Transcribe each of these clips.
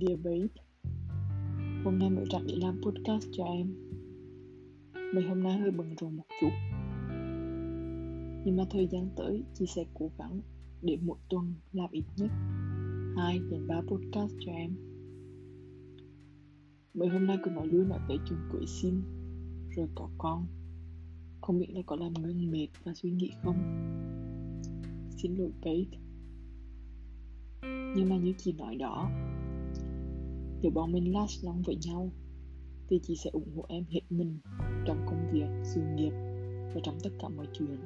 Dear Babe, Hôm nay mẹ rảnh để làm podcast cho em. Mấy hôm nay hơi bận rộn một chút. Nhưng mà thời gian tới, chị sẽ cố gắng để mỗi tuần làm ít nhất 2 đến 3 podcast cho em. Mấy hôm nay cứ nói lui nói tới chuyện cưới xin, Rồi có con. Không biết là có làm ngưng mệt và suy nghĩ không? Xin lỗi, babe. Nhưng mà như chị nói đó nếu bọn mình last long với nhau, thì chị sẽ ủng hộ em hết mình trong công việc, sự nghiệp và trong tất cả mọi chuyện.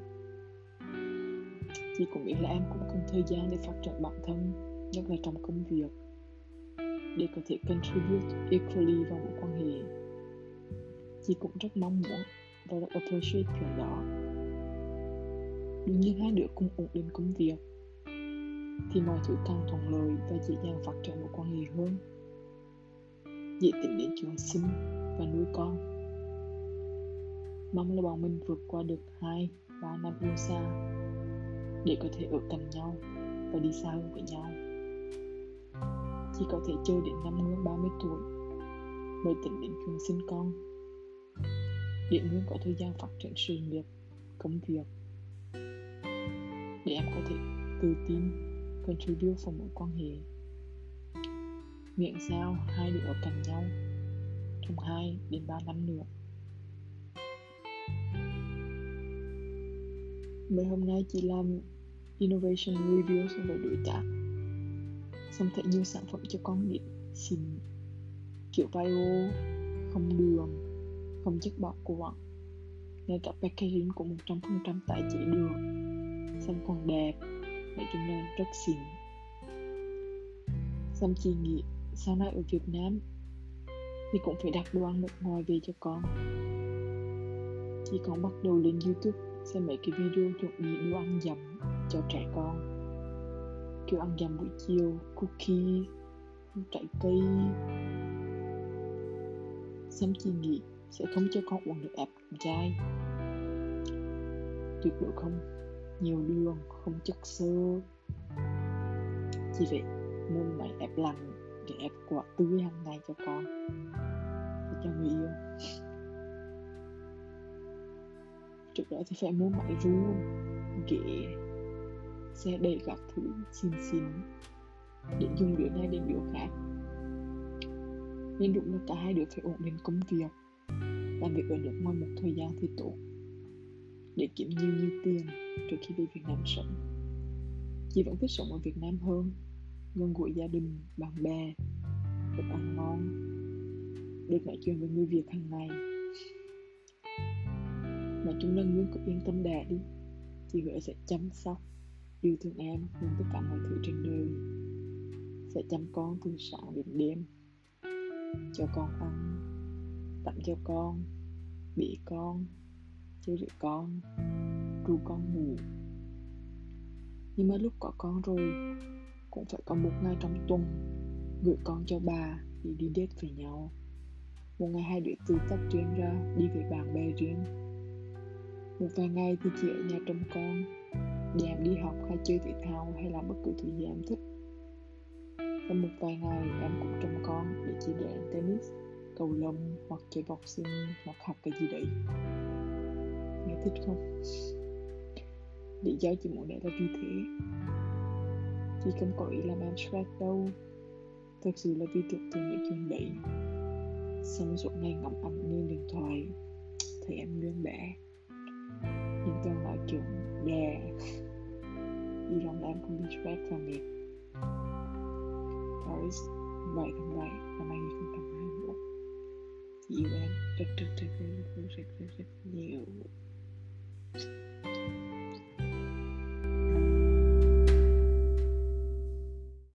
Chị cũng biết là em cũng cần thời gian để phát triển bản thân, nhất là trong công việc, để có thể contribute equally vào mối quan hệ. Chị cũng rất mong muốn và rất appreciate chuyện đó. Đương nhiên hai đứa cùng ổn định công việc, thì mọi thứ càng thuận lợi và dễ dàng phát triển mối quan hệ hơn dễ tình đến trường sinh và nuôi con. Mong là bọn mình vượt qua được hai, ba năm yêu xa để có thể ở cạnh nhau và đi xa hơn với nhau. Chỉ có thể chơi đến năm ngưỡng 30 tuổi mới tính đến chuyện sinh con. Để ngưỡng có thời gian phát triển sự nghiệp, công việc. Để em có thể tự tin contribute vào mối quan hệ miệng sao? Hai đứa ở cạnh nhau. Trong 2 đến 3 năm nữa. Mấy hôm nay chị làm innovation review so với đối tác xong thấy nhiều sản phẩm cho con nít xịn. Kiểu bio không đường không chất bảo quản ngay cả packaging cũng 100% tái chế đường, xong còn đẹp. Nói chung là rất xịn. Xong chị nghĩ sau này ở Việt Nam thì cũng phải đặt đồ ăn nước ngoài về cho con. Thì còn bắt đầu lên YouTube xem mấy cái video chuẩn bị đồ ăn dặm cho trẻ con. Kiểu ăn dặm buổi chiều, cookie, trái cây. Xem chị nghĩ sẽ không cho con uống được ép chai. Tuyệt đối không. Nhiều đường, không chất xơ. Chỉ phải mua mấy ép lạnh để ép quả tươi hàng ngày cho con và cho người yêu. Trước đó thì phải mua máy ru ghế xe đẩy các thứ xin xin để dùng đứa này đến đứa khác. Nên đúng là cả hai đứa phải ổn định công việc làm việc ở nước ngoài một thời gian thì tốt để kiếm nhiều nhiều tiền trước khi về Việt Nam sống. Chị vẫn thích sống ở Việt Nam hơn, gần gũi gia đình, bạn bè, được ăn ngon, được nói chuyện với người Việt hàng ngày. Nói chung là Nguyên cứ yên tâm đẻ đi, chị Huệ sẽ chăm sóc, yêu thương em hơn tất cả mọi thứ trên đời. Sẽ chăm con từ sáng đến đêm, cho con ăn, tặng cho con, bị con, chơi với con ru con ngủ nhưng mà lúc có con rồi cũng phải có một ngày trong tuần gửi con cho bà để đi date với nhau. Một ngày hai đứa tự tách riêng ra đi với bạn bè riêng. Một vài ngày thì chị ở nhà trông con, để em đi học hay chơi thể thao hay làm bất cứ thứ gì em thích. Và một vài ngày em cũng trông con để chị để tennis, cầu lông hoặc chơi boxing hoặc học cái gì đấy. Nghe thích không? Lý do chị muốn để là vì thế chị không có ý làm em stress đâu. Thực sự là vì tưởng tượng những chuyện đấy. Xong suốt ngày ngắm ảnh lên điện thoại. Thấy em nguyên bé. Nhưng toàn nói kiểu, Yeah. Vì lòng em không bị stress và mệt Paris 7 tháng 7 năm 2021 chị yêu em. Rất rất rất rất rất rất